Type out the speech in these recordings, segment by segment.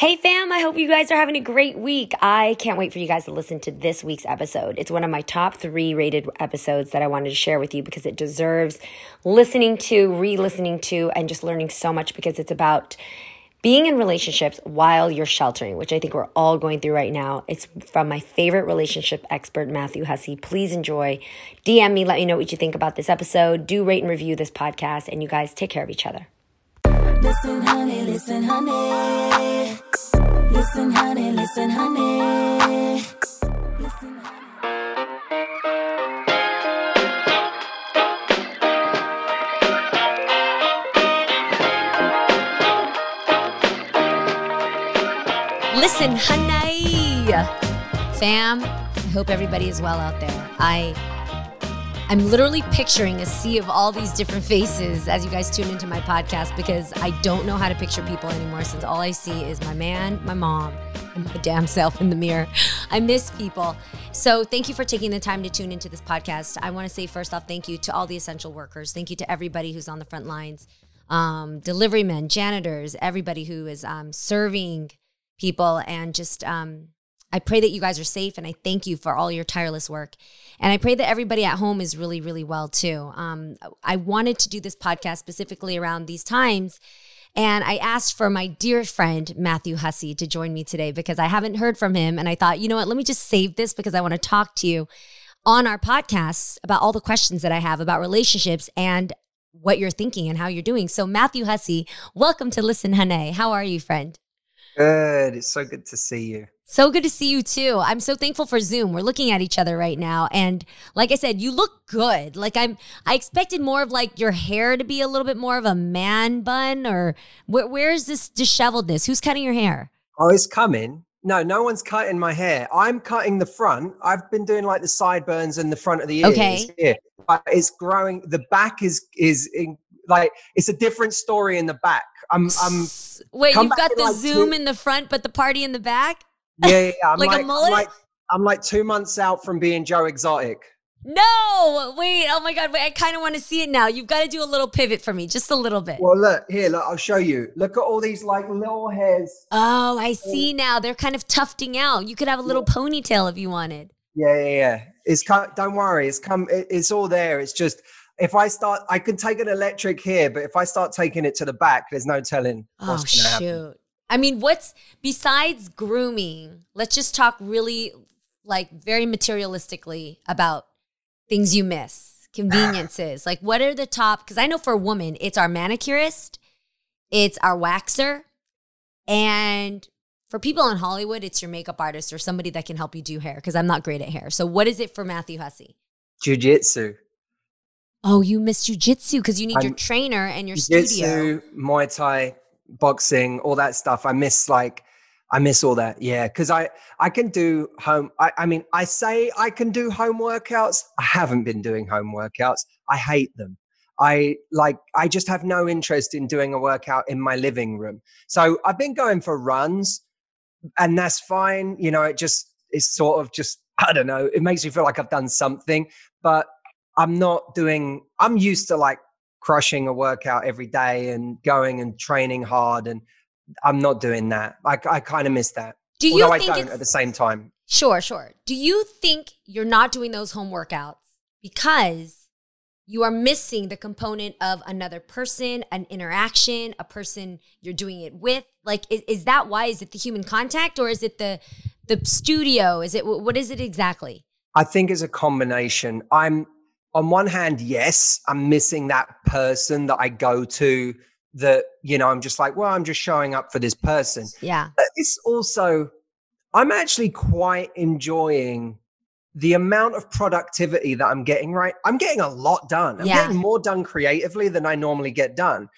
Hey fam, I hope you guys are having a great week. I can't wait for you guys to listen to this week's episode. It's one of my top three rated episodes that I wanted to share with you because it deserves listening to, re listening to, and just learning so much because it's about being in relationships while you're sheltering, which I think we're all going through right now. It's from my favorite relationship expert, Matthew Hussey. Please enjoy. DM me, let me know what you think about this episode. Do rate and review this podcast, and you guys take care of each other. Listen, honey, listen, honey. Listen, honey, listen, honey. Listen, honey. Listen, honey. Fam, I hope everybody is well out there. I I'm literally picturing a sea of all these different faces as you guys tune into my podcast because I don't know how to picture people anymore since all I see is my man, my mom, and my damn self in the mirror. I miss people. So thank you for taking the time to tune into this podcast. I want to say first off, thank you to all the essential workers. Thank you to everybody who's on the front lines, um, delivery men, janitors, everybody who is um, serving people and just um, I pray that you guys are safe and I thank you for all your tireless work. And I pray that everybody at home is really, really well too. Um, I wanted to do this podcast specifically around these times. And I asked for my dear friend, Matthew Hussey, to join me today because I haven't heard from him. And I thought, you know what, let me just save this because I want to talk to you on our podcast about all the questions that I have about relationships and what you're thinking and how you're doing. So, Matthew Hussey, welcome to Listen Honey. How are you, friend? Good. It's so good to see you. So good to see you too. I'm so thankful for Zoom. We're looking at each other right now and like I said, you look good. Like I'm I expected more of like your hair to be a little bit more of a man bun or where, where's this disheveledness? Who's cutting your hair? Oh, it's coming. No, no one's cutting my hair. I'm cutting the front. I've been doing like the sideburns and the front of the ears. Okay. Here. But it's growing. The back is is in, like it's a different story in the back. I'm I'm Wait, you've got the like zoom two, in the front but the party in the back? Yeah, yeah, yeah. I'm like, like, a mullet. I'm like, I'm like two months out from being Joe Exotic. No, wait. Oh my God. Wait, I kind of want to see it now. You've got to do a little pivot for me, just a little bit. Well, look, here, look, I'll show you. Look at all these like little hairs. Oh, I oh. see now. They're kind of tufting out. You could have a little yeah. ponytail if you wanted. Yeah, yeah, yeah. It's come, don't worry. It's come, it, it's all there. It's just, if I start, I can take an electric here, but if I start taking it to the back, there's no telling oh, what's going to happen. I mean, what's besides grooming? Let's just talk really like very materialistically about things you miss, conveniences. like, what are the top? Because I know for a woman, it's our manicurist, it's our waxer, and for people in Hollywood, it's your makeup artist or somebody that can help you do hair. Because I'm not great at hair. So, what is it for Matthew Hussey? Jiu-jitsu. Oh, you miss jiu-jitsu because you need I'm, your trainer and your studio. Jiu-jitsu, Muay Thai, boxing, all that stuff. I miss like I miss all that. Yeah, because I I can do home. I, I mean, I say I can do home workouts. I haven't been doing home workouts. I hate them. I like. I just have no interest in doing a workout in my living room. So I've been going for runs, and that's fine. You know, it just is sort of just I don't know. It makes me feel like I've done something, but I'm not doing. I'm used to like crushing a workout every day and going and training hard and i'm not doing that. I, I kind of miss that. Do you Although think I don't at the same time. Sure sure. Do you think you're not doing those home workouts because you are missing the component of another person an interaction a person you're doing it with? Like is, is that why? Is it the human contact or is it the the studio? Is it what is it exactly? I think it's a combination. I'm on one hand, yes, I'm missing that person that I go to that, you know, I'm just like, well, I'm just showing up for this person. Yeah. But it's also, I'm actually quite enjoying the amount of productivity that I'm getting right. I'm getting a lot done. I'm yeah. getting more done creatively than I normally get done.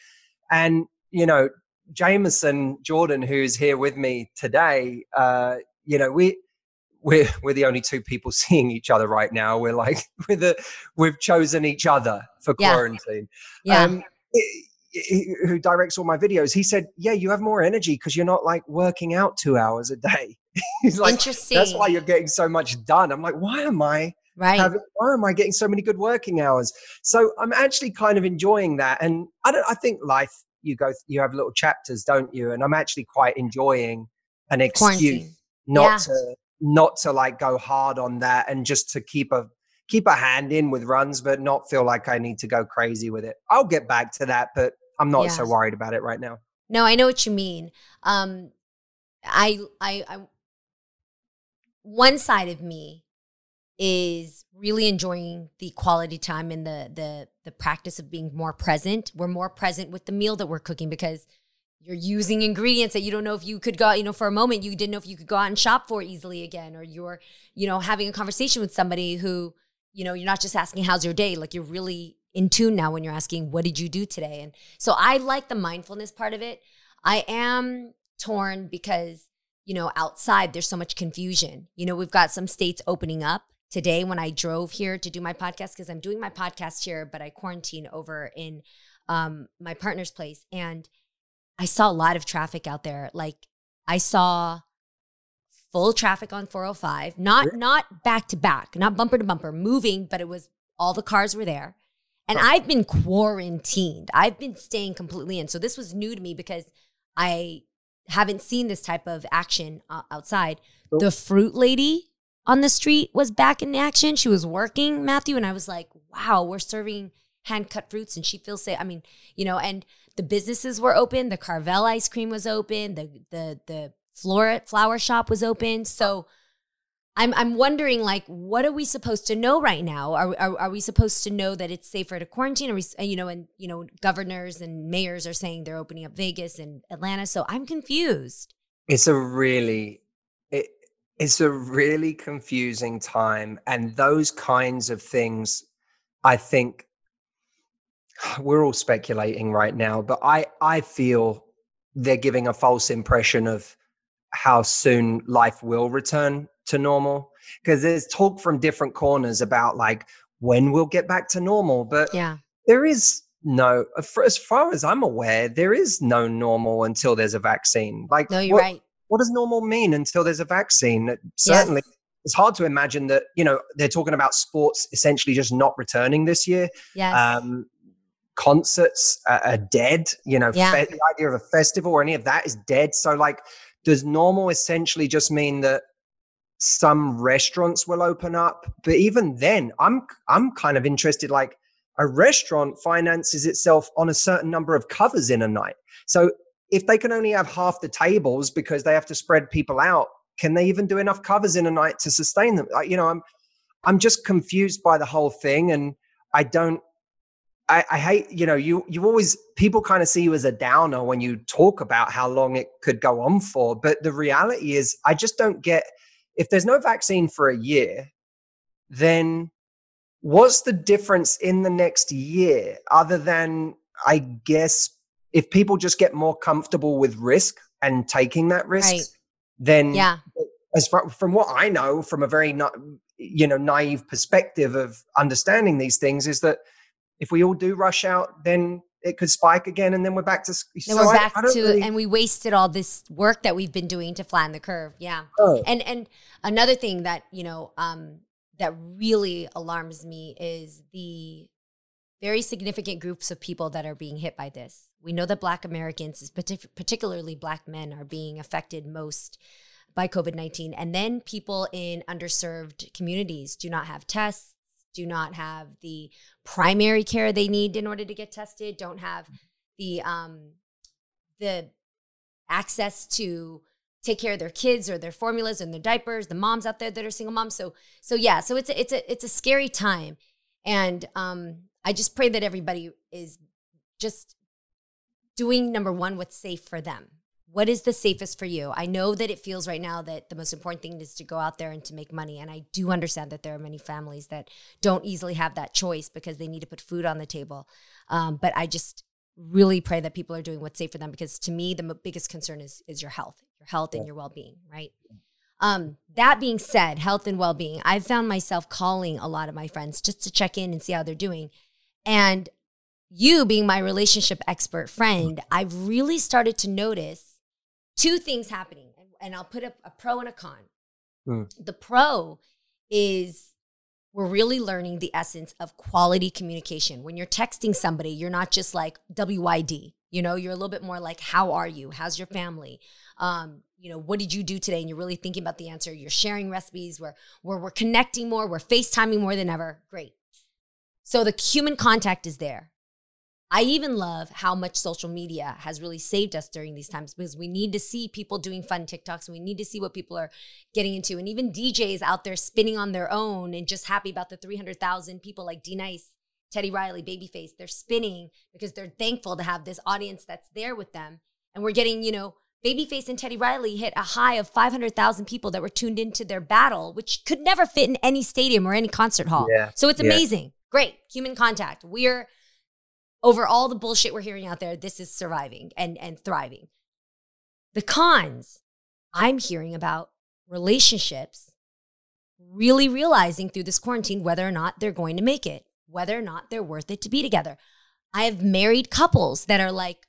And, you know, Jameson Jordan, who's here with me today, uh, you know, we, we're we're the only two people seeing each other right now. We're like we're the we've chosen each other for yeah. quarantine. Yeah. Um, it, it, who directs all my videos? He said, "Yeah, you have more energy because you're not like working out two hours a day." He's like, Interesting. That's why you're getting so much done. I'm like, why am I? Right. Having, why am I getting so many good working hours? So I'm actually kind of enjoying that, and I don't. I think life you go you have little chapters, don't you? And I'm actually quite enjoying an excuse Quarantine. not Yeah. to not to like go hard on that and just to keep a keep a hand in with runs but not feel like I need to go crazy with it. I'll get back to that, but I'm not so worried about it right now. No, I know what you mean. Um, I, I, I, one side of me is really enjoying the quality time and the the the practice of being more present. We're more present with the meal that we're cooking because you're using ingredients that you don't know if you could go, you know, for a moment you didn't know if you could go out and shop for easily again, or you're, you know, having a conversation with somebody who, you know, you're not just asking how's your day, like you're really in tune now when you're asking what did you do today, and so I like the mindfulness part of it. I am torn because you know outside there's so much confusion. You know, we've got some states opening up today when I drove here to do my podcast because I'm doing my podcast here, but I quarantine over in um, my partner's place, and I saw a lot of traffic out there. Like I saw full traffic on 405, not not back to back, not bumper to bumper, moving, but it was all the cars were there. And. I've been quarantined. I've been staying completely in. So this was new to me because I haven't seen this type of action uh, outside. The fruit lady on the street was back in action. She was working, Matthew, and I was like, wow, we're serving hand cut fruits and she feels safe. I mean, you know, and the businesses were open. The Carvel ice cream was open. The the the flower flower shop was open. So I'm I'm wondering like what are we supposed to know right now? Are are, are we supposed to know that it's safer to quarantine? Are we you know and you know governors and mayors are saying they're opening up Vegas and Atlanta. So I'm confused. It's a really it, it's a really confusing time and those kinds of things I think we're all speculating right now, but I I feel they're giving a false impression of how soon life will return to normal because there's talk from different corners about like when we'll get back to normal, but Yeah. there is no as far as I'm aware, there is no normal until there's a vaccine. Like No, you're what, right. what does normal mean until there's a vaccine? Certainly, Yes. it's hard to imagine that, you know, they're talking about sports essentially just not returning this year. Yes. Um, concerts are, dead, you know, Yeah. fe- the idea of a festival or any of that is dead. So, like, does normal essentially just mean that some restaurants will open up? But even then, I'm I'm kind of interested, like, a restaurant finances itself on a certain number of covers in a night. So if they can only have half the tables because they have to spread people out, can they even do enough covers in a night to sustain them? Like, you know, I'm I'm just confused by the whole thing, and I don't. I, I hate, you know, you you always people kind of see you as a downer when you talk about how long it could go on for, but the reality is, I just don't get if there's no vaccine for a year, then what's the difference in the next year other than I guess if people just get more comfortable with risk and taking that risk, Right. then yeah. as far from what I know from a very na- you know naive perspective of understanding these things is that if we all do rush out, then it could spike again, and then we're back to. Then so we're I- back I to really and we wasted all this work that we've been doing to flatten the curve. Yeah. know. And and another thing that, you know, um that really alarms me is the very significant groups of people that are being hit by this. We know that black Americans, partic- particularly black men are being affected most by COVID-19 and then people in underserved communities do not have tests, do not have the primary care they need in order to get tested, don't have the um the access to take care of their kids or their formulas and their diapers the moms out there that are single moms. So so yeah so it's a, it's a it's a scary time. And um i just pray that everybody is just doing number one what's safe for them what is the safest for you? I know that it feels right now that the most important thing is to go out there and to make money and i do understand that there are many families that don't easily have that choice because they need to put food on the table. Um, but i just really pray that people are doing what's safe for them because to me the m- biggest concern is is your health your health and your well-being right? Um, that being said health and well-being i've found myself calling a lot of my friends just to check in and see how they're doing. And you being my relationship expert friend i've really started to notice two things happening and, and i'll put up a pro and a con Hmm. the pro is we're really learning the essence of quality communication. When you're texting somebody, you're not just like WID. You know, you're a little bit more like, how are you? How's your family? Um, you know, what did you do today? And you're really thinking about the answer. You're sharing recipes where, where we're connecting more, we're FaceTiming more than ever. Great. So the human contact is there. I even love how much social media has really saved us during these times because we need to see people doing fun TikToks and we need to see what people are getting into. And even DJs out there spinning on their own and just happy about the 300,000 people like D-Nice, Teddy Riley, Babyface. They're spinning because they're thankful to have this audience that's there with them. And we're getting, you know, Babyface and Teddy Riley hit a high of 500,000 people that were tuned into their battle, which could never fit in any stadium or any concert hall. Yeah. So it's amazing. Yeah. Great. Human contact. We're over all the bullshit we're hearing out there, this is surviving and, and thriving. The cons, I'm hearing about relationships really realizing through this quarantine whether or not they're going to make it, whether or not they're worth it to be together. I have married couples that are like,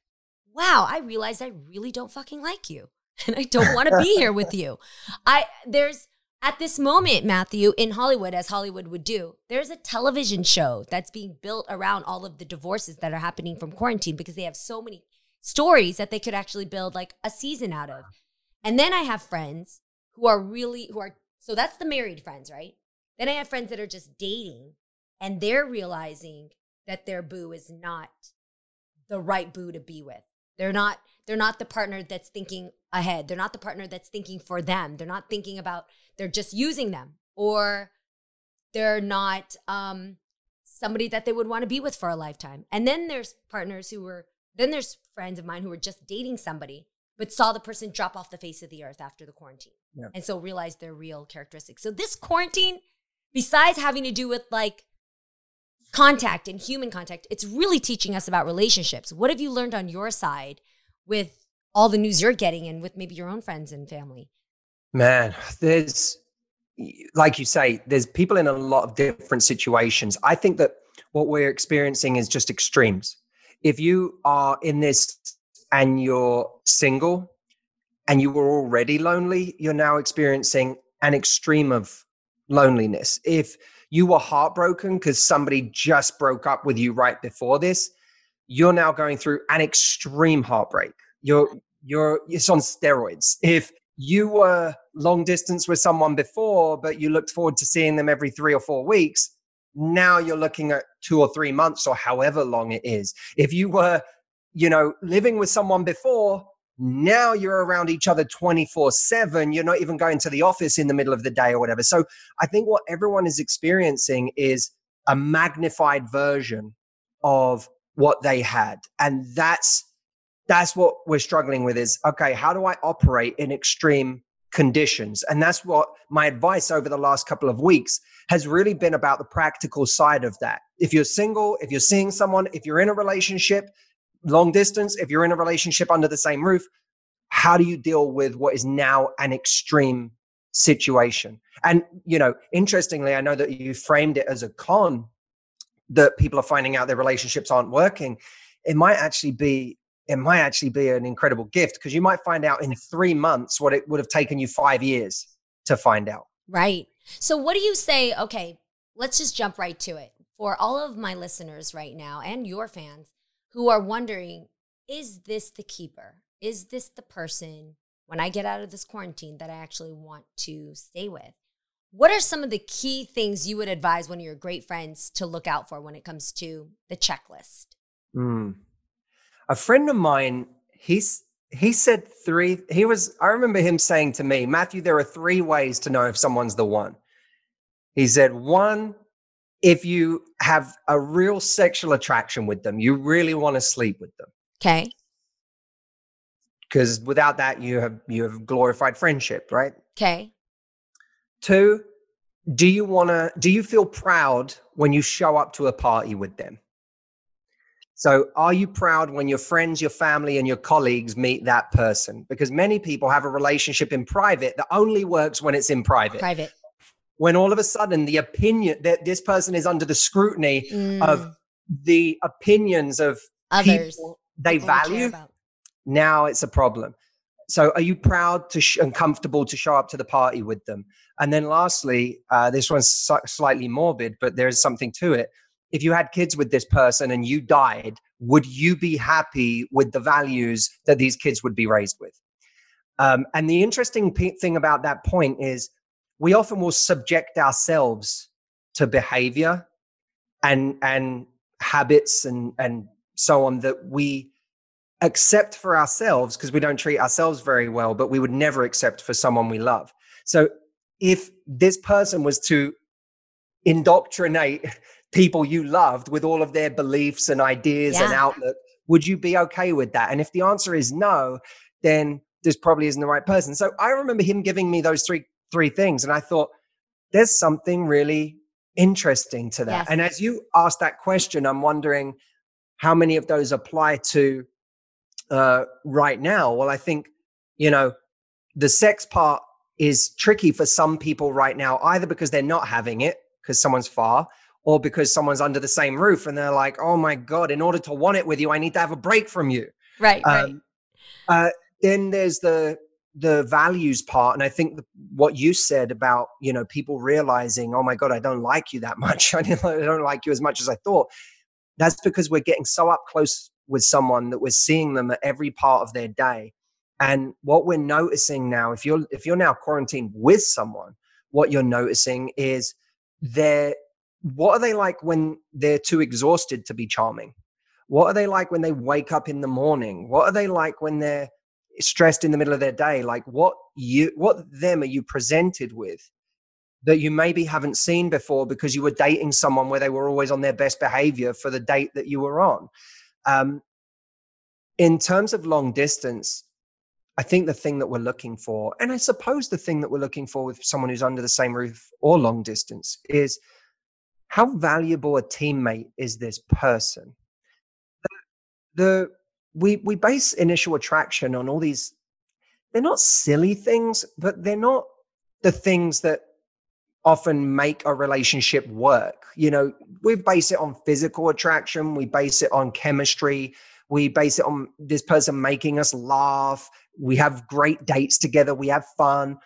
wow, I realized I really don't fucking like you and I don't want to be here with you. I there's at this moment, Matthew, in Hollywood, as Hollywood would do, there's a television show that's being built around all of the divorces that are happening from quarantine because they have so many stories that they could actually build like a season out of. And then I have friends who are really, who are, so that's the married friends, right? Then I have friends that are just dating and they're realizing that their boo is not the right boo to be with. They're not, they're not the partner that's thinking ahead. They're not the partner that's thinking for them. They're not thinking about they're just using them or they're not um, somebody that they would want to be with for a lifetime. And then there's partners who were, then there's friends of mine who were just dating somebody, but saw the person drop off the face of the earth after the quarantine. Yeah. And so realized their real characteristics. So this quarantine, besides having to do with like contact and human contact, it's really teaching us about relationships. What have you learned on your side with all the news you're getting and with maybe your own friends and family? Man, there's, like you say, there's people in a lot of different situations. I think that what we're experiencing is just extremes. If you are in this and you're single and you were already lonely, you're now experiencing an extreme of loneliness. If you were heartbroken because somebody just broke up with you right before this, you're now going through an extreme heartbreak. You're you're it's on steroids. If you were long distance with someone before, but you looked forward to seeing them every three or four weeks. Now you're looking at two or three months or however long it is. If you were, you know, living with someone before, now you're around each other 24 7. You're not even going to the office in the middle of the day or whatever. So I think what everyone is experiencing is a magnified version of what they had. And that's that's what we're struggling with is okay how do i operate in extreme conditions? And that's what my advice over the last couple of weeks has really been about the practical side of that. If you're single if you're seeing someone if you're in a relationship long distance if you're in a relationship under the same roof how do you deal with what is now an extreme situation? And you know interestingly i know that you framed it as a con that people are finding out their relationships aren't working. It might actually be it might actually be an incredible gift because you might find out in three months what it would have taken you five years to find out. Right. So, what do you say? Okay, let's just jump right to it. For all of my listeners right now and your fans who are wondering, is this the keeper? Is this the person when I get out of this quarantine that I actually want to stay with? What are some of the key things you would advise one of your great friends to look out for when it comes to the checklist? Mm a friend of mine, he's he said three. He was. I remember him saying to me, Matthew, there are three ways to know if someone's the one. He said, one, if you have a real sexual attraction with them, you really want to sleep with them. Okay. Because without that, you have you have glorified friendship, right? Okay. Two, do you want to? Do you feel proud when you show up to a party with them? So, are you proud when your friends, your family, and your colleagues meet that person? Because many people have a relationship in private that only works when it's in private. Private. When all of a sudden the opinion that this person is under the scrutiny mm. of the opinions of others they value, now it's a problem. So, are you proud to sh- and comfortable to show up to the party with them? And then, lastly, uh, this one's slightly morbid, but there is something to it if you had kids with this person and you died, would you be happy with the values that these kids would be raised with? Um, and the interesting p- thing about that point is we often will subject ourselves to behavior and and habits and and so on that we accept for ourselves because we don't treat ourselves very well but we would never accept for someone we love so if this person was to indoctrinate people you loved with all of their beliefs and ideas yeah. and outlook would you be okay with that and if the answer is no then this probably isn't the right person so i remember him giving me those three three things and i thought there's something really interesting to that yes. and as you asked that question i'm wondering how many of those apply to uh, right now well i think you know the sex part is tricky for some people right now, either because they're not having it because someone's far, or because someone's under the same roof and they're like, oh my God, in order to want it with you, I need to have a break from you. Right. Um, right. Uh, then there's the the values part and i think the, what you said about you know people realizing oh my god i don't like you that much i don't like you as much as i thought that's because we're getting so up close with someone that we're seeing them at every part of their day and what we're noticing now, if you're if you're now quarantined with someone, what you're noticing is they're what are they like when they're too exhausted to be charming? What are they like when they wake up in the morning? What are they like when they're stressed in the middle of their day? Like what you what them are you presented with that you maybe haven't seen before because you were dating someone where they were always on their best behavior for the date that you were on. Um, in terms of long distance, I think the thing that we're looking for, and I suppose the thing that we're looking for with someone who's under the same roof or long distance, is how valuable a teammate is this person? The, the we we base initial attraction on all these. They're not silly things, but they're not the things that often make a relationship work. You know, we base it on physical attraction, we base it on chemistry, we base it on this person making us laugh we have great dates together, we have fun.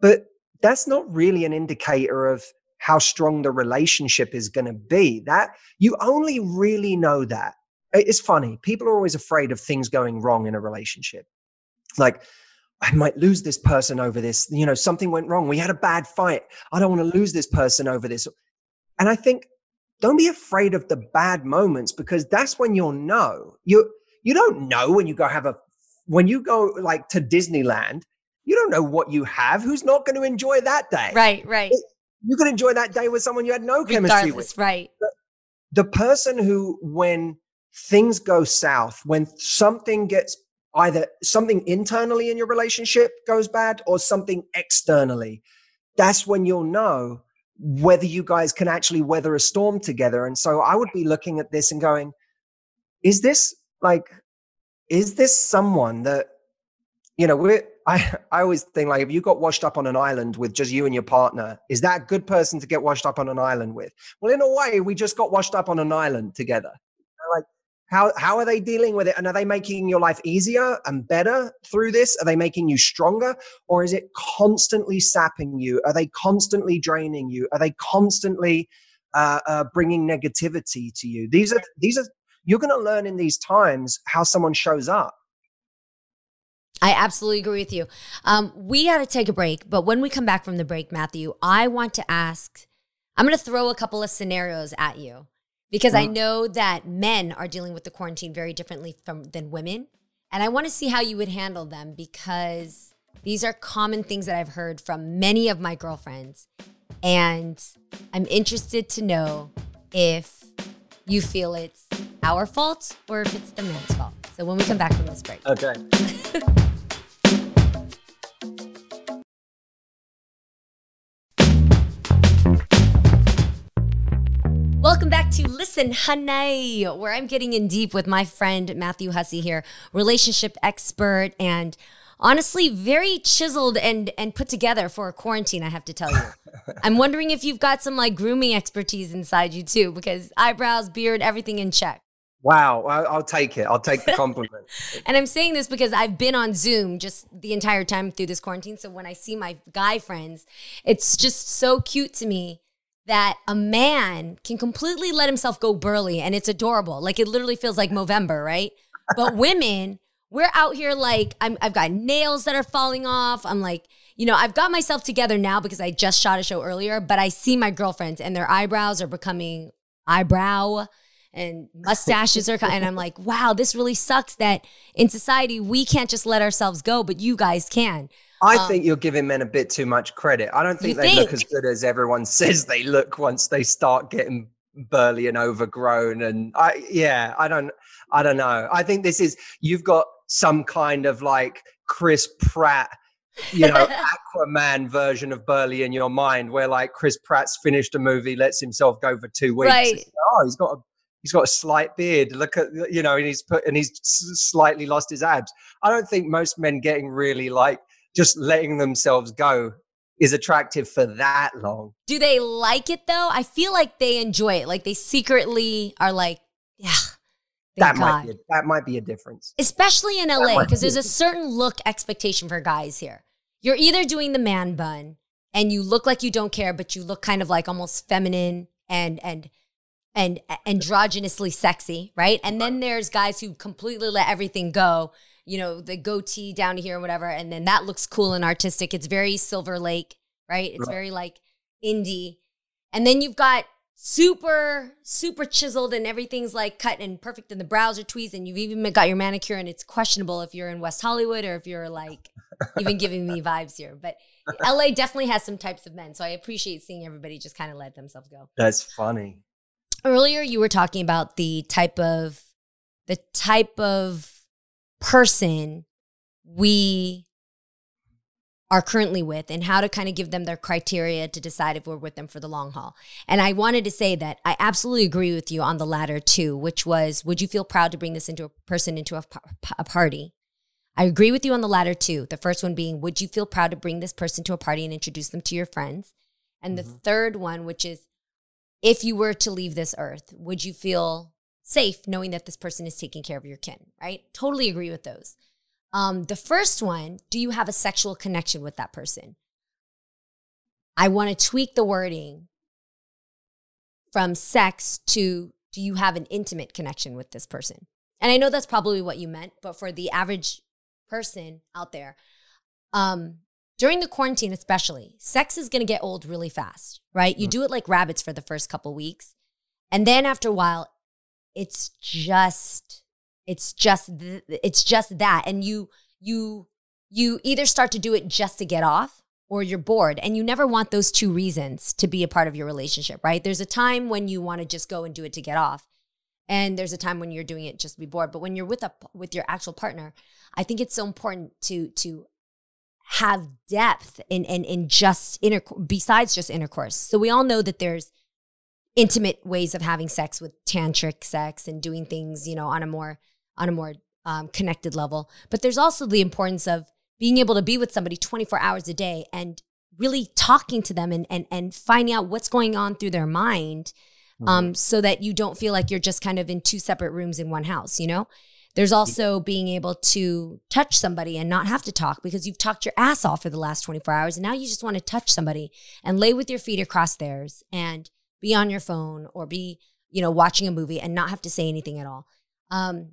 But that's not really an indicator of how strong the relationship is going to be. That you only really know that. It's funny. People are always afraid of things going wrong in a relationship. Like, I might lose this person over this. You know, something went wrong. We had a bad fight. I don't want to lose this person over this. And I think don't be afraid of the bad moments because that's when you'll know. You you don't know when you go have a when you go like to Disneyland, you don't know what you have. Who's not going to enjoy that day? Right, right. You can enjoy that day with someone you had no chemistry with. Right. The, the person who, when things go south, when something gets either something internally in your relationship goes bad or something externally, that's when you'll know whether you guys can actually weather a storm together. And so I would be looking at this and going, is this like is this someone that you know we I, I always think like if you got washed up on an island with just you and your partner is that a good person to get washed up on an island with? Well in a way we just got washed up on an island together. Like how how are they dealing with it? And are they making your life easier and better through this? Are they making you stronger? Or is it constantly sapping you? Are they constantly draining you? Are they constantly uh, uh, bringing negativity to you? These are these are you're going to learn in these times how someone shows up. I absolutely agree with you. Um, we got to take a break, but when we come back from the break, Matthew, I want to ask I'm going to throw a couple of scenarios at you because. I know that men are dealing with the quarantine very differently from than women. And I want to see how you would handle them because these are common things that I've heard from many of my girlfriends. And I'm interested to know if you feel it's our fault or if it's the man's fault. So when we come back from this break. Okay. Welcome back to Listen Honey, where I'm getting in deep with my friend Matthew Hussey here, relationship expert and honestly very chiseled and and put together for a quarantine i have to tell you. I'm wondering if you've got some like grooming expertise inside you too because eyebrows beard everything in check. Wow. I'll, I'll take it. I'll take the compliment. And i'm saying this because i've been on zoom just the entire time through this quarantine so when i see my guy friends it's just so cute to me that a man can completely let himself go burly and it's adorable. Like it literally feels like Movember, right? But women, we're out here like I'm, I've got nails that are falling off. I'm like, you know, I've got myself together now because I just shot a show earlier, but I see my girlfriends and their eyebrows are becoming eyebrow and mustaches are and I'm like, wow, this really sucks that in society we can't just let ourselves go, but you guys can. I um, think you're giving men a bit too much credit. I don't think they think? look as good as everyone says they look once they start getting burly and overgrown. And I, yeah, I don't, I don't know. I think this is you've got some kind of like Chris Pratt, you know, Aquaman version of burly in your mind, where like Chris Pratt's finished a movie, lets himself go for two weeks. Right. Oh, he's got a he's got a slight beard. Look at you know, and he's put and he's slightly lost his abs. I don't think most men getting really like just letting themselves go is attractive for that long. Do they like it though? I feel like they enjoy it. Like they secretly are like, yeah. That might, be a, that might be a difference. Especially in LA, because there's a certain look expectation for guys here. You're either doing the man bun and you look like you don't care, but you look kind of like almost feminine and and and androgynously sexy, right? And then there's guys who completely let everything go you know, the goatee down here and whatever. And then that looks cool and artistic. It's very Silver Lake, right? It's very like indie. And then you've got super, super chiseled and everything's like cut and perfect and the brows are tweezed and you've even got your manicure and it's questionable if you're in West Hollywood or if you're like even giving me vibes here. But LA definitely has some types of men. So I appreciate seeing everybody just kind of let themselves go. That's funny. Earlier you were talking about the type of the type of person we are currently with and how to kind of give them their criteria to decide if we're with them for the long haul. And I wanted to say that I absolutely agree with you on the latter too, which was would you feel proud to bring this into a person into a, a party? I agree with you on the latter too. The first one being would you feel proud to bring this person to a party and introduce them to your friends? And mm-hmm. the third one which is if you were to leave this earth, would you feel safe knowing that this person is taking care of your kin, right? Totally agree with those. Um, the first one, do you have a sexual connection with that person? I want to tweak the wording from sex to do you have an intimate connection with this person? And I know that's probably what you meant, but for the average person out there, um, during the quarantine, especially, sex is going to get old really fast, right? You mm. do it like rabbits for the first couple weeks. And then after a while, it's just it's just th- it's just that and you you you either start to do it just to get off or you're bored and you never want those two reasons to be a part of your relationship right? There's a time when you want to just go and do it to get off and there's a time when you're doing it just to be bored but when you're with a with your actual partner i think it's so important to to have depth in in, in just inter besides just intercourse. So we all know that there's intimate ways of having sex with tantric sex and doing things, you know, on a more on a more um, connected level. But there's also the importance of being able to be with somebody 24 hours a day and really talking to them and and and finding out what's going on through their mind, mm-hmm. um, so that you don't feel like you're just kind of in two separate rooms in one house. You know. There's also being able to touch somebody and not have to talk because you've talked your ass off for the last 24 hours. And now you just want to touch somebody and lay with your feet across theirs and be on your phone or be, you know, watching a movie and not have to say anything at all. Um,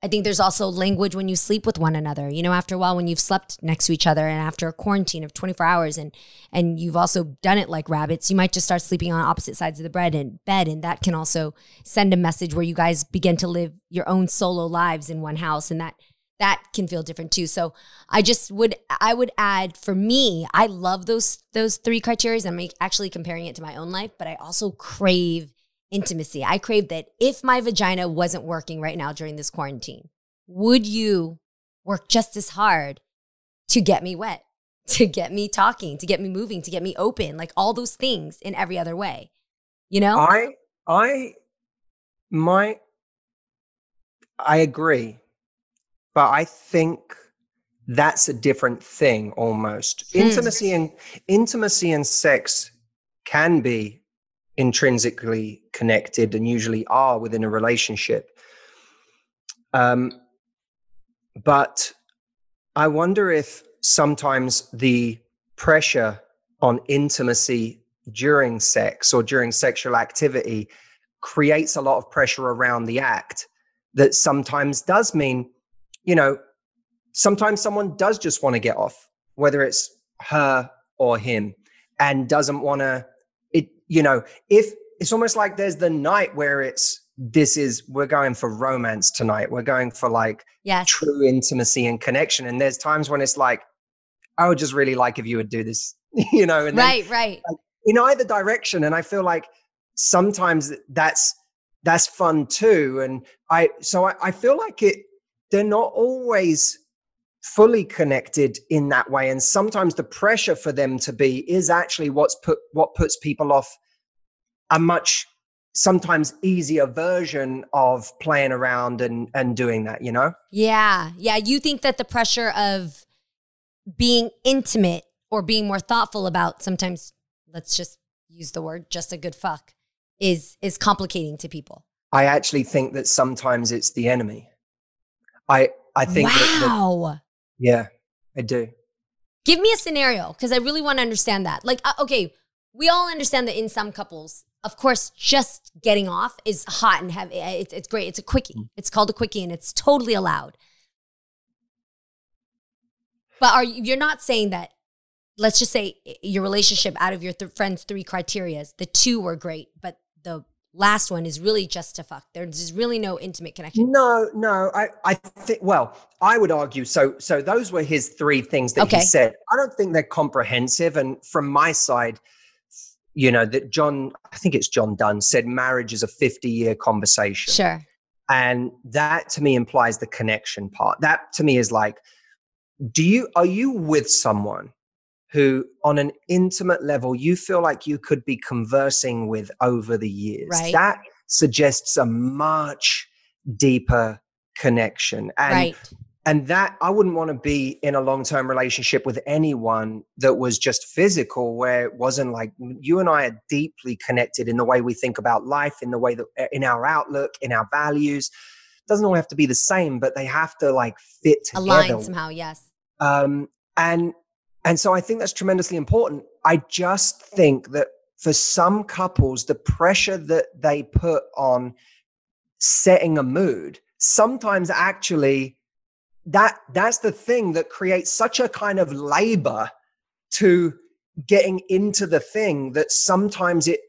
I think there's also language when you sleep with one another. You know, after a while, when you've slept next to each other, and after a quarantine of 24 hours, and and you've also done it like rabbits, you might just start sleeping on opposite sides of the bed and bed, and that can also send a message where you guys begin to live your own solo lives in one house, and that that can feel different too. So I just would I would add for me, I love those those three criteria. I'm actually comparing it to my own life, but I also crave intimacy. I crave that if my vagina wasn't working right now during this quarantine, would you work just as hard to get me wet, to get me talking, to get me moving, to get me open, like all those things in every other way. You know? I I my I agree but I think that's a different thing almost. Hmm. Intimacy and intimacy and sex can be intrinsically connected and usually are within a relationship. Um, but I wonder if sometimes the pressure on intimacy during sex or during sexual activity creates a lot of pressure around the act that sometimes does mean, you know, sometimes someone does just want to get off, whether it's her or him, and doesn't want to, you know, if it's almost like there's the night where it's, this is, we're going for romance tonight. We're going for like yes. true intimacy and connection. And there's times when it's like, I would just really like if you would do this, you know, and right, then, right. Like, in either direction. And I feel like sometimes that's that's fun too. And I so I, I feel like it they're not always fully connected in that way. And sometimes the pressure for them to be is actually what's put what puts people off a much sometimes easier version of playing around and and doing that you know? Yeah. Yeah. You think that the pressure of being intimate or being more thoughtful about sometimes let's just use the word just a good fuck is is complicating to people? I actually think that sometimes it's the enemy. I i think wow yeah i do. Give me a scenario because i really want to understand that. Like uh, okay we all understand that in some couples of course just getting off is hot and heavy. It's, it's great. It's a quickie. Mm. it's called a quickie and it's totally allowed. But are you, you're not saying that let's just say your relationship out of your th- friends three criterias the two were great but the last one is really just to fuck. There's really no intimate connection. No no i i think well i would argue so so those were his three things that okay. he said. I don't think they're comprehensive and from my side you know that john i think it's john donne said marriage is a 50 year conversation. Sure. And that to me implies the connection part. That to me is like do you are you with someone who on an intimate level you feel like you could be conversing with over the years right. that suggests a much deeper connection and right. and that i wouldn't want to be in a long-term relationship with anyone that was just physical where it wasn't like you and i are deeply connected in the way we think about life in the way that in our outlook in our values doesn't all have to be the same but they have to like fit together. align somehow yes um and and so I think that's tremendously important. I just think that for some couples, the pressure that they put on setting a mood sometimes actually that that's the thing that creates such a kind of labor to getting into the thing that sometimes it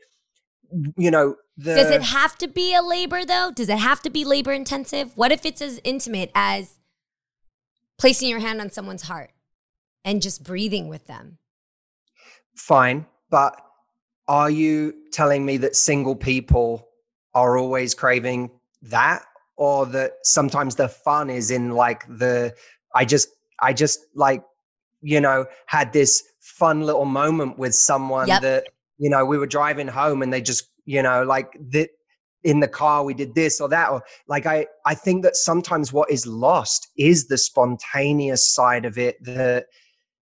you know the, does it have to be a labor though? Does it have to be labor intensive? What if it's as intimate as placing your hand on someone's heart and just breathing with them. Fine. But are you telling me that single people are always craving that? Or that sometimes the fun is in like the, I just, I just like, you know, had this fun little moment with someone yep. that, you know, we were driving home and they just, you know, like that in the car we did this or that or like i i think that sometimes what is lost is the spontaneous side of it that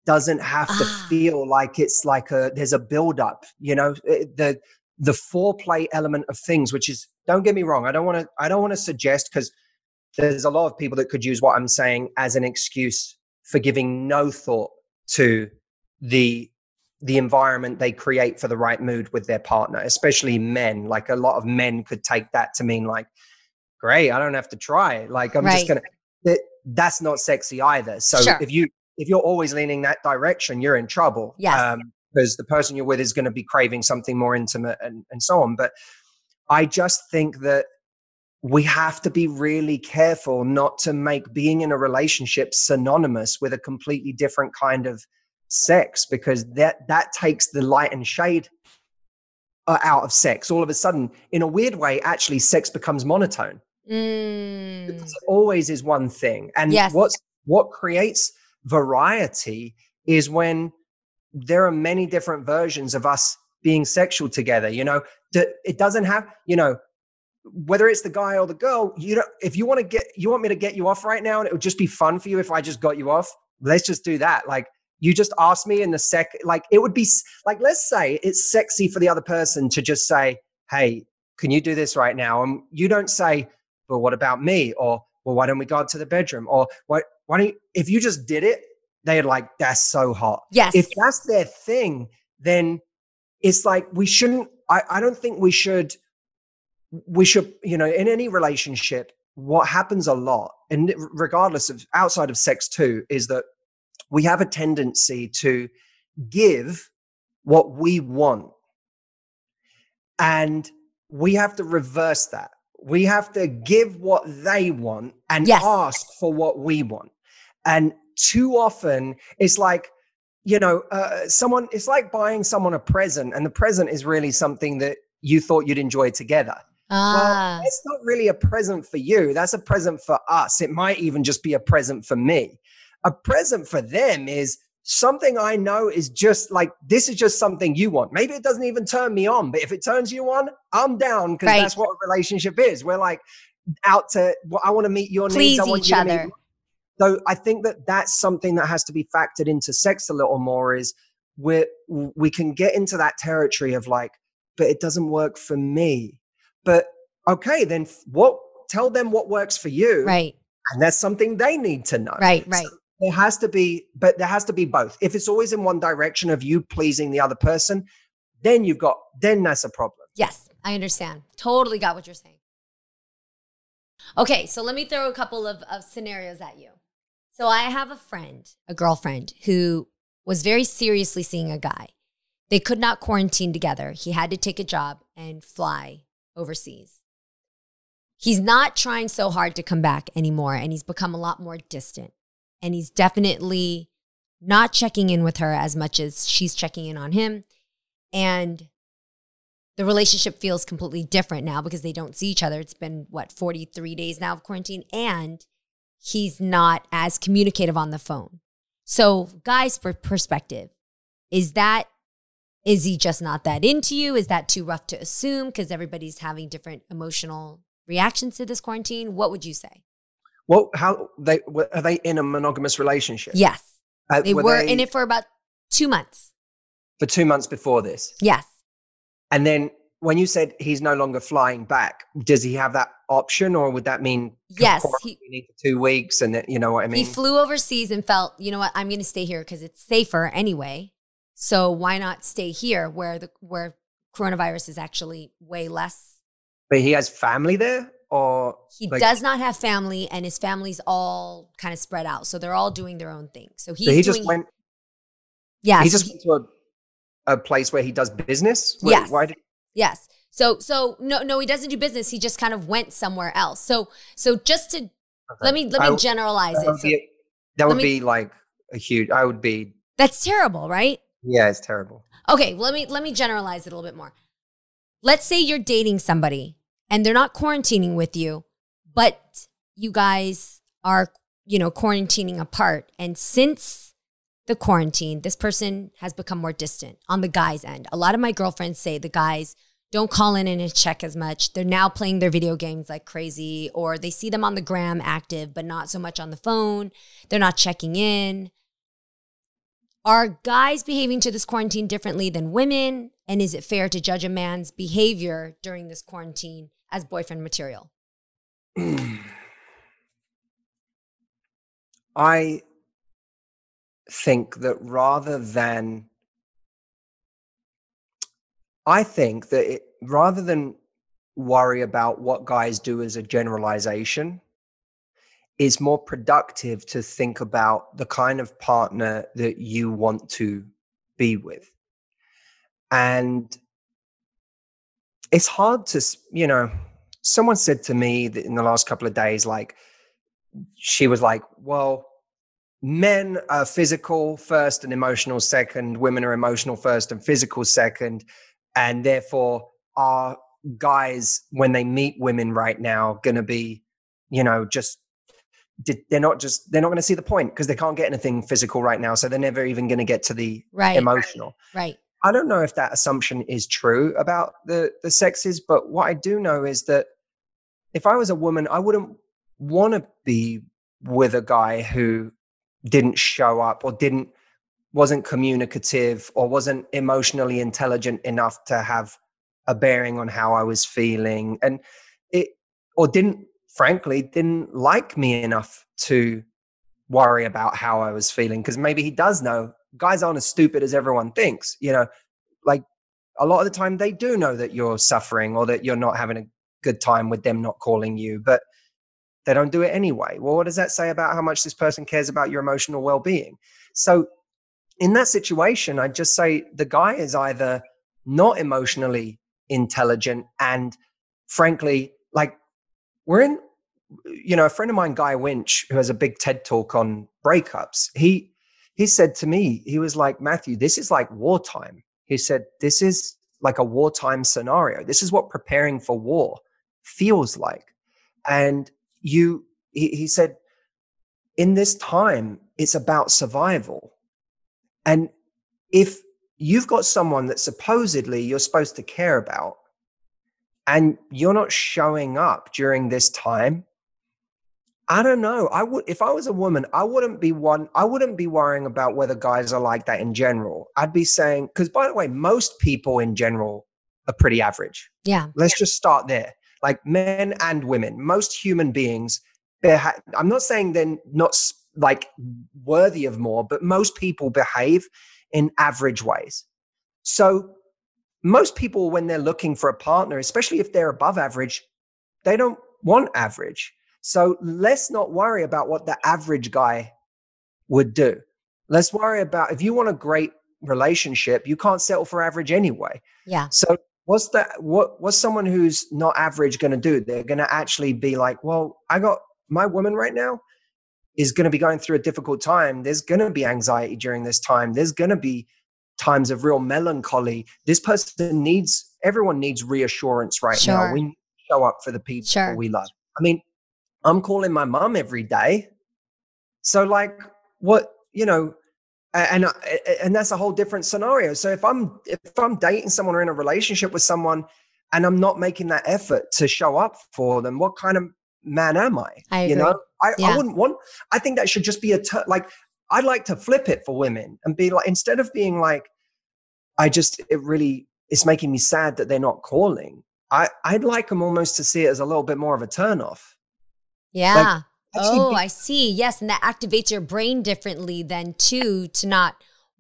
doesn't have to ah. feel like it's like a there's a build up you know eh, the the foreplay element of things which is don't get me wrong i don't want to i don't want to suggest because there's a lot of people that could use what i'm saying as an excuse for giving no thought to the the environment they create for the right mood with their partner especially men like a lot of men could take that to mean like great i don't have to try like i'm right. just gonna that, that's not sexy either so sure. if you if you're always leaning that direction, you're in trouble. Yes. Um, because the person you're with is going to be craving something more intimate and, and so on. But I just think that we have to be really careful not to make being in a relationship synonymous with a completely different kind of sex because that that takes the light and shade uh, out of sex all of a sudden in a weird way actually sex becomes monotone mm. because it always is one thing and yes. what's what creates variety is when there are many different versions of us being sexual together you know? It doesn't have you know whether it's the guy or the girl you know if you want to get you want me to get you off right now and it would just be fun for you if i just got you off let's just do that. Like you just ask me in the sec like it would be like let's say it's sexy for the other person to just say hey can you do this right now? And you don't say well what about me? or well why don't we go to the bedroom? or what why don't you, if you just did it, they're like, that's so hot. Yes. If that's their thing, then it's like we shouldn't I, I don't think we should we should you know in any relationship what happens a lot and regardless of outside of sex too is that we have a tendency to give what we want and we have to reverse that we have to give what they want and Yes. ask for what we want and too often it's like you know uh, someone it's like buying someone a present and the present is really something that you thought you'd enjoy together Ah, well, it's not really a present for you. That's a present for us. It might even just be a present for me. A present for them is something I know is just like this is just something you want. Maybe it doesn't even turn me on, but if it turns you on, I'm down because Right. that's what a relationship is. We're like out to. Well, I want to meet your please needs. I want each you other. So I think that that's something that has to be factored into sex a little more. Is we we can get into that territory of like, but it doesn't work for me. But okay, then what? Tell them what works for you, Right, and that's something they need to know. right, So right. there has to be, but there has to be both. If it's always in one direction of you pleasing the other person, then you've got then that's a problem. Yes, I understand. Totally got what you're saying. Okay, so let me throw a couple of, of scenarios at you. So I have a friend, a girlfriend, who was very seriously seeing a guy. They could not quarantine together. He had to take a job and fly overseas. He's not trying so hard to come back anymore, and he's become a lot more distant. And he's definitely not checking in with her as much as she's checking in on him. And the relationship feels completely different now because they don't see each other. It's been what 43 days now of quarantine and he's not as communicative on the phone. So, guys per- perspective, is that is he just not that into you? Is that too rough to assume because everybody's having different emotional reactions to this quarantine? What would you say? Well, how they were- are they in a monogamous relationship? Yes. Uh, They were, in it for about 2 months. for two months before this. Yes. And then when you said he's no longer flying back, does he have that option, or would that mean Yes, he- two weeks? And then, you know what I mean? he flew overseas and felt, you know what, I'm going to stay here because it's safer anyway. So why not stay here where the where coronavirus is actually way less? but he has family there, or He Like- does not have family, and his family's all kind of spread out, so they're all doing their own thing. So he's so he just went. yeah, he so just he- went to a, a place where he does business. Wh- Yes. Why did, Yes. So so no no he doesn't do business. He just kind of went somewhere else. So so just to let me let me I- generalize that it. would, So be, that would me- be like a huge. I would be. that's terrible, right? Yeah, it's terrible. Okay, well, let me let me generalize it a little bit more. Let's say you're dating somebody and they're not quarantining with you, but you guys are, you know, quarantining apart. And since the quarantine, this person has become more distant on the guy's end. A lot of my girlfriends say the guys don't call in and check as much. They're now playing their video games like crazy, or they see them on the gram active, but not so much on the phone. They're not checking in. Are guys behaving to this quarantine differently than women? And is it fair to judge a man's behavior during this quarantine as boyfriend material? I think that rather than, I think that it, rather than worry about what guys do as a generalization, is more productive to think about the kind of partner that you want to be with. And it's hard to, you know, someone said to me that in the last couple of days, like, she was like, well, men are physical first and emotional second, women are emotional first and physical second. And therefore, are guys, when they meet women right now, going to be, you know, just they're not just they're not going to see the point because they can't get anything physical right now so they're never even going to get to the Right. emotional Right. I don't know if that assumption is true about the the sexes, but what I do know is that if I was a woman, I wouldn't want to be with a guy who didn't show up or didn't wasn't communicative or wasn't emotionally intelligent enough to have a bearing on how I was feeling and it or didn't frankly didn't like me enough to worry about how I was feeling because maybe he does know guys aren't as stupid as everyone thinks. You know, like a lot of the time they do know that you're suffering or that you're not having a good time with them not calling you, but they don't do it anyway. Well, what does that say about how much this person cares about your emotional well being? So, in that situation, I'd just say the guy is either not emotionally intelligent and frankly, like we're in, you know, a friend of mine, Guy Winch, who has a big TED talk on breakups, he he said to me, he was like, Matthew, this is like wartime. He said, This is like a wartime scenario. This is what preparing for war feels like. And you, he, he said, in this time, it's about survival. And if you've got someone that supposedly you're supposed to care about, and you're not showing up during this time, I don't know. I would if I was a woman, I wouldn't be one I wouldn't be worrying about whether guys are like that in general. I'd be saying cuz by the way, most people in general are pretty average. Yeah. Let's just start there. Like men and women, most human beings beha- I'm not saying they're not like worthy of more, but most people behave in average ways. So most people when they're looking for a partner, especially if they're above average, they don't want average so let's not worry about what the average guy would do. Let's worry about if you want a great relationship, you can't settle for average anyway. Yeah. So what's that what what's someone who's not average going to do? They're going to actually be like, "Well, I got my woman right now is going to be going through a difficult time. There's going to be anxiety during this time. There's going to be times of real melancholy. This person needs everyone needs reassurance right sure. now. We show up for the people sure. we love. I mean, I'm calling my mom every day. So like what, you know, and uh, and that's a whole different scenario. So if I'm if I'm dating someone or in a relationship with someone and I'm not making that effort to show up for them, what kind of man am I? I. You know, I, yeah. I wouldn't want. I think that should just be a ter- like. I'd like to flip it for women and be like, instead of being like, I just it really it's making me sad that they're not calling. I I'd like them almost to see it as a little bit more of a turn off. Yeah. Like, oh, be- I see. Yes, and that activates your brain differently than too to not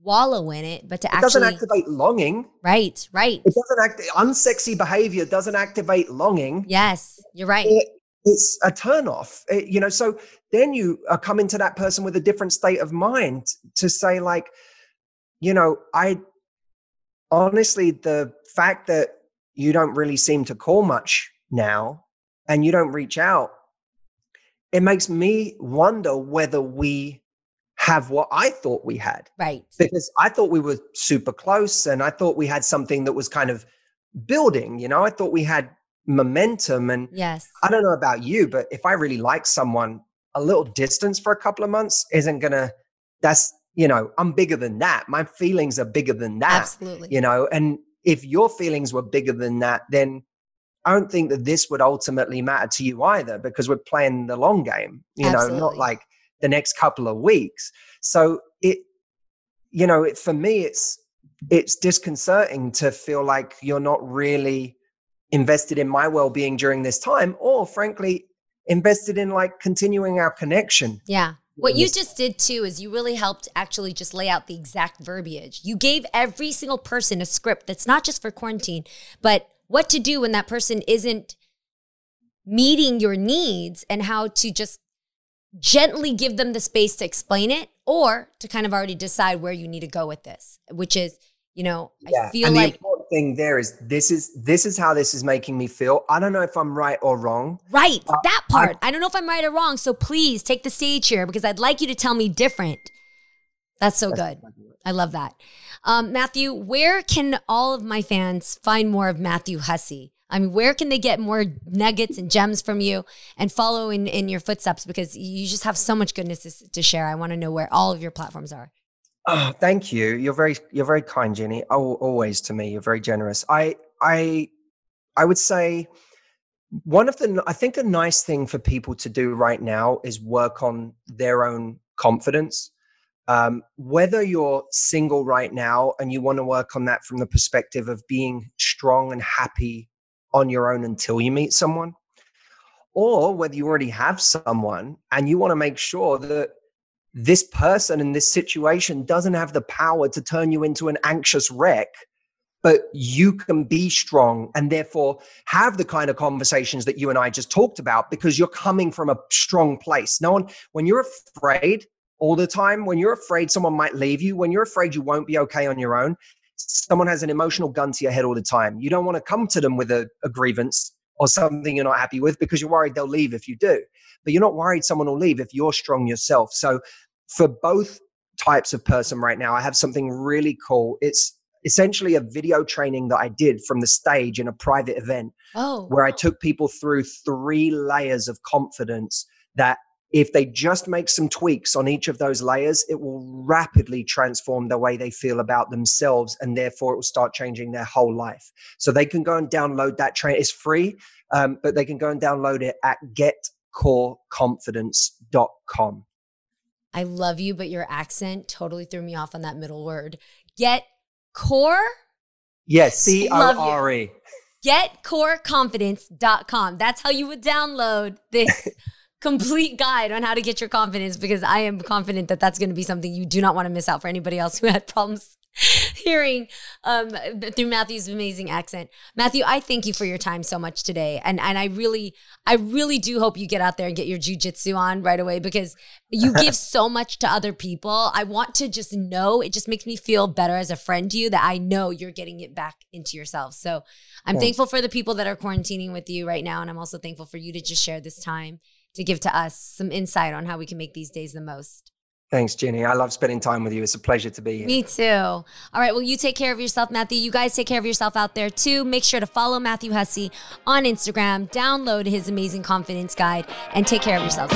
wallow in it, but to it actually doesn't activate longing. Right, right. It doesn't act unsexy behavior doesn't activate longing. Yes, you're right. It, it's a turn off. It, you know, so then you uh, are coming to that person with a different state of mind to say, like, you know, I honestly, the fact that you don't really seem to call much now and you don't reach out it makes me wonder whether we have what I thought we had. Right. Because I thought we were super close and I thought we had something that was kind of building, you know, I thought we had momentum. And yes, I don't know about you, but if I really like someone, a little distance for a couple of months isn't gonna, that's, you know, I'm bigger than that. My feelings are bigger than that. Absolutely. You know, and if your feelings were bigger than that, then I don't think that this would ultimately matter to you either because we're playing the long game, you Absolutely. know, not like the next couple of weeks. So it, you know, it, for me, it's it's disconcerting to feel like you're not really invested in my well-being during this time, or frankly, invested in like continuing our connection. Yeah. What you just did too is you really helped actually just lay out the exact verbiage. You gave every single person a script that's not just for quarantine, but what to do when that person isn't meeting your needs and how to just gently give them the space to explain it or to kind of already decide where you need to go with this, which is, you know, yeah. I feel and like the important thing there is this is this is how this is making me feel. I don't know if I'm right or wrong. Right. That part. I, I don't know if I'm right or wrong. So please take the stage here because I'd like you to tell me different. That's so good. I love that. Um, Matthew, where can all of my fans find more of Matthew Hussey? I mean, where can they get more nuggets and gems from you and follow in, in your footsteps? Because you just have so much goodness to, share. I want to know where all of your platforms are. Oh, thank you. You're very you're very kind, Jenny. Oh, always to me. You're very generous. I I I would say one of the I think a nice thing for people to do right now is work on their own confidence. Um, whether you're single right now and you want to work on that from the perspective of being strong and happy on your own until you meet someone, or whether you already have someone and you want to make sure that this person in this situation doesn't have the power to turn you into an anxious wreck but you can be strong and therefore have the kind of conversations that you and I just talked about because you're coming from a strong place. No one, when you're afraid all the time, when you're afraid someone might leave you, when you're afraid you won't be okay on your own, someone has an emotional gun to your head all the time. You don't want to come to them with a, a grievance or something you're not happy with because you're worried they'll leave if you do. But you're not worried someone will leave if you're strong yourself. So for both types of person right now, I have something really cool. It's essentially a video training that I did from the stage in a private event Oh, where I took people through three layers of confidence that if they just make some tweaks on each of those layers, it will rapidly transform the way they feel about themselves and therefore it will start changing their whole life. So they can go and download that train. It's free, um, but they can go and download it at getcoreconfidence.com. I love you, but your accent totally threw me off on that middle word. Get core, Yes, C O R E. getcoreconfidence.com. That's how you would download this complete guide on how to get your confidence because I am confident that that's going to be something you do not want to miss out for anybody else who had problems hearing um, through Matthew's amazing accent. Matthew, I thank you for your time so much today. And and I really, I really do hope you get out there and get your jujitsu on right away because you give so much to other people. I want to just know, it just makes me feel better as a friend to you that I know you're getting it back into yourself. So I'm Thanks. thankful for the people that are quarantining with you right now. And I'm also thankful for you to just share this time to give to us some insight on how we can make these days the most. Thanks, Jenny. I love spending time with you. It's a pleasure to be here. Me too. All right. Well, you take care of yourself, Matthew. You guys take care of yourself out there too. Make sure to follow Matthew Hussey on Instagram, download his amazing confidence guide, and take care of yourself.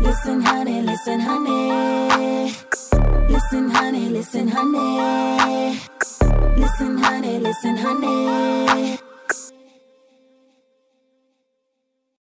Listen, honey, listen, honey. Listen, honey, listen, honey. Listen, honey, listen, honey.